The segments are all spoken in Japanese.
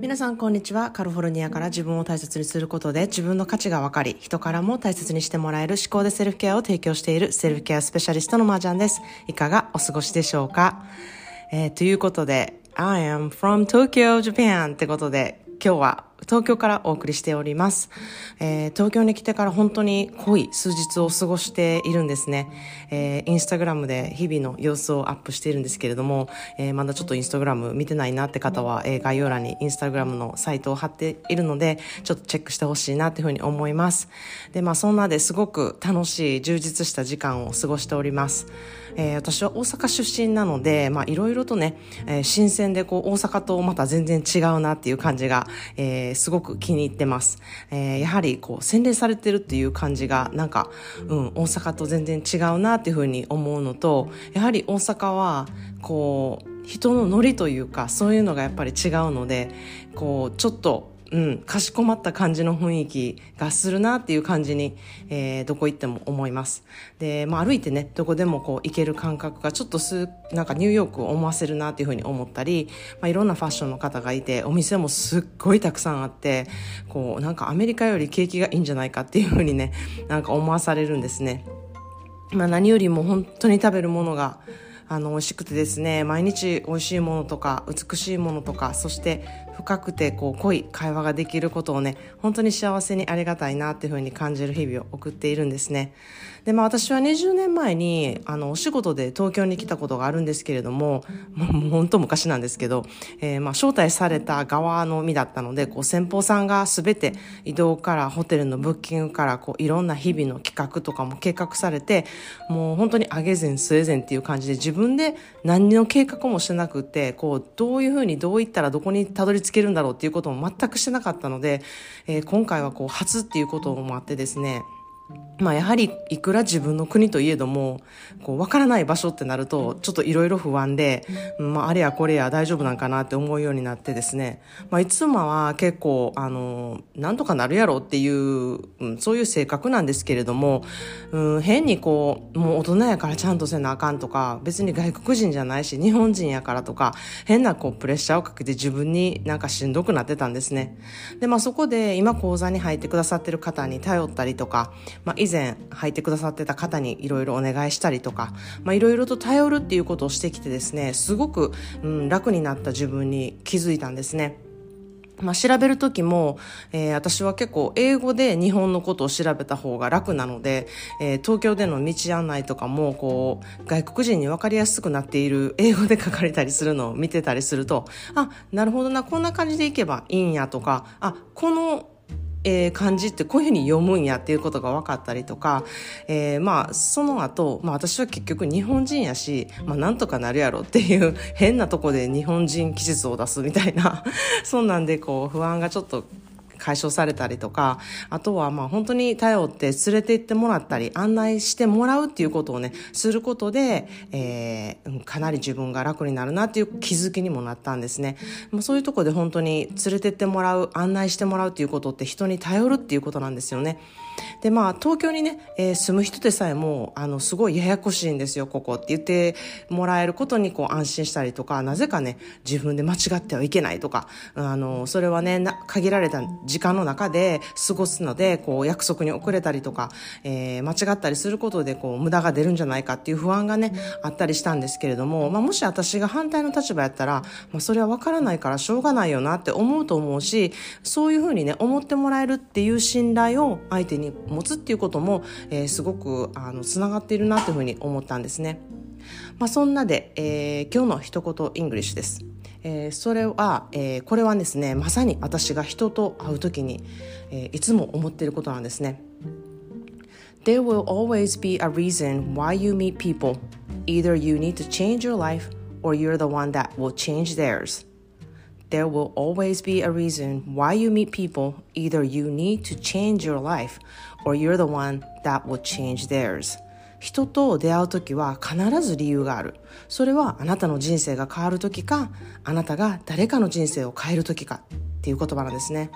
皆さんこんにちは。カルフォルニアから自分を大切にすることで自分の価値が分かり人からも大切にしてもらえる思考でセルフケアを提供しているセルフケアスペシャリストのマージャンです。いかがお過ごしでしょうか、えー、ということで I am from Tokyo, Japan ってことで今日は東京からお送りしております。えー、東京に来てから本当に濃い数日を過ごしているんですね。えー、インスタグラムで日々の様子をアップしているんですけれども、えー、まだちょっとインスタグラム見てないなって方は、えー、概要欄にインスタグラムのサイトを貼っているので、ちょっとチェックしてほしいなっていうふうに思います。で、まあそんなですごく楽しい充実した時間を過ごしております。えー、私は大阪出身なので、まあいろいろとね、えー、新鮮でこう大阪とまた全然違うなっていう感じが、えー、すごく気に入ってます。えー、やはりこう洗練されてるっていう感じがなんか、うん、大阪と全然違うなっていうふうに思うのと、やはり大阪はこう人のノリというかそういうのがやっぱり違うので、こうちょっとうん、かしこまった感じの雰囲気がするなっていう感じに、えー、どこ行っても思います。で、まあ歩いてね、どこでもこう行ける感覚がちょっとす、なんかニューヨークを思わせるなっていうふうに思ったり、まあいろんなファッションの方がいて、お店もすっごいたくさんあって、こうなんかアメリカより景気がいいんじゃないかっていうふうにね、なんか思わされるんですね。まあ何よりも本当に食べるものが、あの美味しくてですね毎日美味しいものとか美しいものとかそして深くてこう濃い会話ができることをね本当に幸せにありがたいなっていうふうに感じる日々を送っているんですね。でまあ私は20年前にあのお仕事で東京に来たことがあるんですけれどももう本当昔なんですけど、えー、まあ招待された側の身だったのでこう先方さんが全て移動からホテルのブッキングからこういろんな日々の企画とかも計画されてもう本当に上げ膳据え膳っていう感じで自分分で何の計画もしてなくて、こう、どういうふうにどういったらどこにたどりつけるんだろうっていうことも全くしてなかったので、えー、今回はこう、初っていうこともあってですね、まあやはりいくら自分の国といえども、こう、わからない場所ってなると、ちょっといろいろ不安で、まああれやこれや大丈夫なんかなって思うようになってですね、まあいつもは結構、あの、なんとかなるやろっていう、うん、そういう性格なんですけれども、うん、変にこう、もう大人やからちゃんとせなあかんとか、別に外国人じゃないし、日本人やからとか、変なこう、プレッシャーをかけて自分になんかしんどくなってたんですね。で、まあそこで今講座に入ってくださってる方に頼ったりとか、まあ以前履いてくださってた方にいろいろお願いしたりとか、いろいろと頼るっていうことをしてきてですねすごく、うん、楽になった自分に気づいたんですね。まあ、調べるときも、えー、私は結構英語で日本のことを調べた方が楽なので、えー、東京での道案内とかも、こう、外国人に分かりやすくなっている英語で書かれたりするのを見てたりすると、あ、なるほどな、こんな感じでいけばいいんやとか、あ、このえー、漢字ってこういうふうに読むんやっていうことが分かったりとか、えー、まあその後、まあ私は結局日本人やし、まあなんとかなるやろっていう変なとこで日本人記述を出すみたいな、そんなんでこう不安がちょっと解消されたりとか、あとはまあ本当に頼って連れて行ってもらったり、案内してもらうっていうことをね、することで、えー、かなり自分が楽になるなっていう気づきにもなったんですね。まあ、そういうとこで本当に連れてってもらう、案内してもらうっていうことって人に頼るっていうことなんですよね。でまあ東京にね、えー、住む人でさえもあのすごいややこしいんですよここって言ってもらえることにこう安心したりとかなぜかね自分で間違ってはいけないとかあのそれはね限られた時間の中で過ごすのでこう約束に遅れたりとか、えー、間違ったりすることでこう無駄が出るんじゃないかっていう不安がねあったりしたんですけれども、まあ、もし私が反対の立場やったら、まあ、それは分からないからしょうがないよなって思うと思うしそういうふうにね思ってもらえるっていう信頼を相手にに持つっていうことも、えー、すごくあのつながっているなというふうに思ったんですね。まあ、そんなで、えー、今日の一言イングリッシュです。えー、それは、えー、これはですねまさに私が人と会う時に、えー、いつも思っていることなんですね。There will always be a reason why you meet people. Either you need to change your life or you're the one that will change theirs. There will always be a reason why you meet people. Either you need to change your life or you're the one that will change theirs. 人と出会う時は必ず理由がある。それはあなたの人生が変わる時か、あなたが誰かの人生を変える時かっていう言葉なんですね。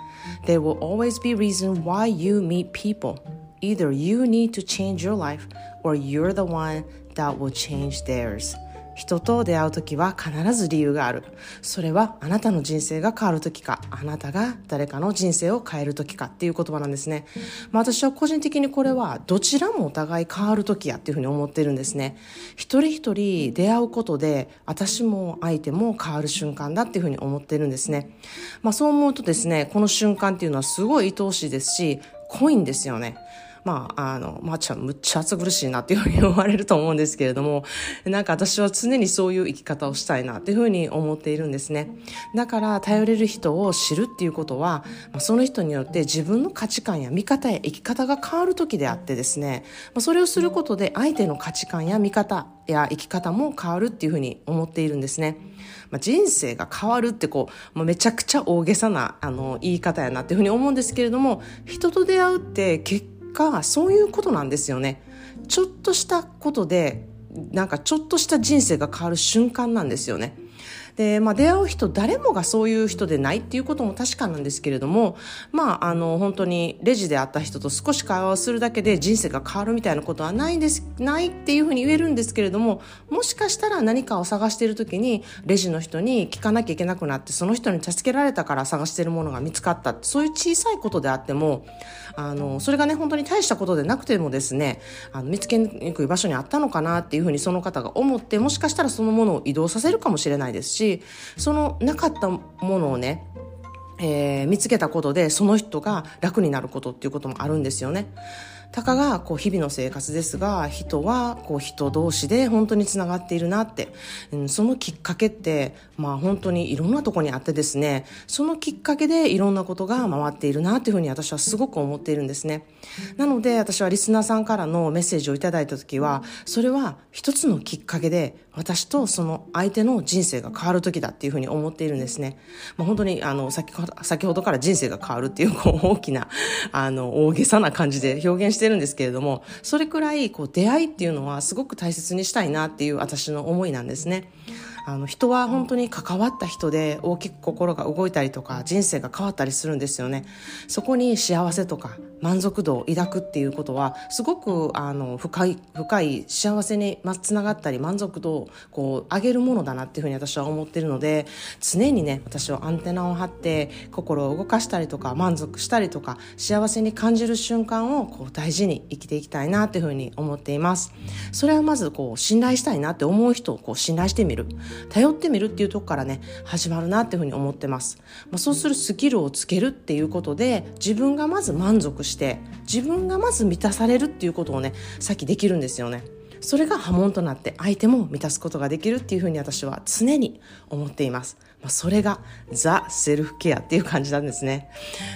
There will always be reason why you meet people. Either you need to change your life or you're the one that will change theirs. 人と出会う時は必ず理由がある。それはあなたの人生が変わる時か、あなたが誰かの人生を変える時かっていう言葉なんですね。まあ私は個人的にこれはどちらもお互い変わる時やっていうふうに思ってるんですね。一人一人出会うことで私も相手も変わる瞬間だっていうふうに思ってるんですね。まあそう思うとですね、この瞬間っていうのはすごい愛おしいですし、濃いんですよね。まあ、あの、まあ、ちゃんむっちゃ暑苦しいなっていうふうに思われると思うんですけれども、なんか私は常にそういう生き方をしたいなっていうふうに思っているんですね。だから、頼れる人を知るっていうことは、まあ、その人によって自分の価値観や見方や生き方が変わる時であってですね、まあ、それをすることで相手の価値観や見方や生き方も変わるっていうふうに思っているんですね。まあ、人生が変わるってこう、まあ、めちゃくちゃ大げさなあの言い方やなっていうふうに思うんですけれども、人と出会うって結果そういうことなんですよね。ちょっとしたことでなんかちょっとした人生が変わる瞬間なんですよね。で、まあ、出会う人誰もがそういう人でないっていうことも確かなんですけれども、まあ、あの本当にレジで会った人と少し会話をするだけで人生が変わるみたいなことはないんですないっていうふうに言えるんですけれどももしかしたら何かを探している時にレジの人に聞かなきゃいけなくなってその人に助けられたから探しているものが見つかったそういう小さいことであってもあのそれがね本当に大したことでなくてもですねあの見つけにくい場所にあったのかなっていうふうにその方が思ってもしかしたらそのものを移動させるかもしれないですししそのなかったものをねえー、見つけたことでその人が楽になることっていうこともあるんですよね。たかがこう日々の生活ですが人はこう人同士で本当につながっているなって、うん、そのきっかけってまあ本当にいろんなとこにあってですね。そのきっかけでいろんなことが回っているなというふうに私はすごく思っているんですね。なので私はリスナーさんからのメッセージをいただいた時はそれは一つのきっかけで私とその相手の人生が変わる時だっていうふうに思っているんですね、まあ、本当にあの先先ほどから人生が変わるっていう こう大きなあの大げさな感じで表現してるんですけれども、それくらいこう出会いっていうのはすごく大切にしたいなっていう私の思いなんですね。あの人は本当に関わった人で大きく心が動いたりとか人生が変わったりするんですよね。そこに幸せとか満足度を抱くっていうことはすごくあの深い深い幸せにつながったり満足度をこう上げるものだなっていうふうに私は思ってるので常にね私はアンテナを張って心を動かしたりとか満足したりとか幸せに感じる瞬間をこう大事に生きていきたいなっていうふうに思っています。それはまずこう信頼したいなって思う人をこう信頼してみる。頼ってみるっていうとこからね始まるなっていうふうに思ってます、まあ、そうするスキルをつけるっていうことで自分がまず満足して自分がまず満たされるっていうことをねさっきできるんですよねそれが波紋となって相手も満たすことができるっていうふうに私は常に思っています。まあ、それがザ・セルフケアっていう感じなんですね。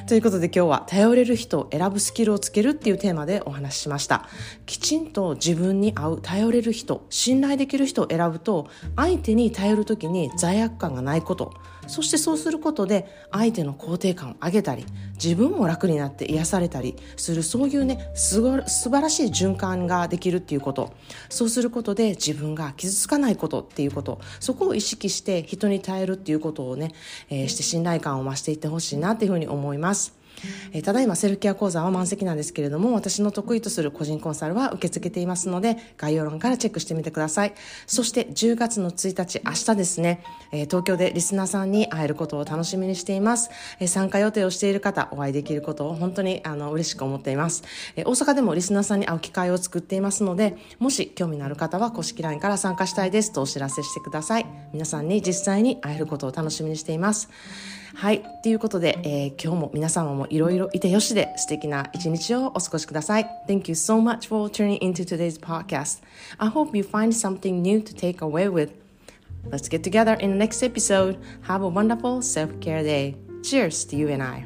ということで今日は頼れる人を選ぶスキルをつけるっていうテーマでお話ししました。きちんと自分に合う頼れる人、信頼できる人を選ぶと相手に頼る時に罪悪感がないこと、そしてそうすることで相手の肯定感を上げたり自分も楽になって癒されたりするそういうねすご素晴らしい循環ができるっていうことそうすることで自分が傷つかないことっていうことそこを意識して人に耐えるっていうことをね、えー、して信頼感を増していってほしいなっていうふうに思います。えー、ただいまセルフケア講座は満席なんですけれども、私の得意とする個人コンサルは受け付けていますので、概要欄からチェックしてみてください。そして10月の1日、明日ですね、えー、東京でリスナーさんに会えることを楽しみにしています。えー、参加予定をしている方、お会いできることを本当にあの嬉しく思っています。え大阪でもリスナーさんに会う機会を作っていますので、もし興味のある方は公式 LINE から参加したいですとお知らせしてください。皆さんに実際に会えることを楽しみにしています。はい。ということで、え、今日も皆様もいろいろいてよしで素敵な一日をお過ごしください。Thank you so much for tuning into today's podcast. I hope you find something new to take away with. Let's get together in the next episode. Have a wonderful self-care day. Cheers to you and I.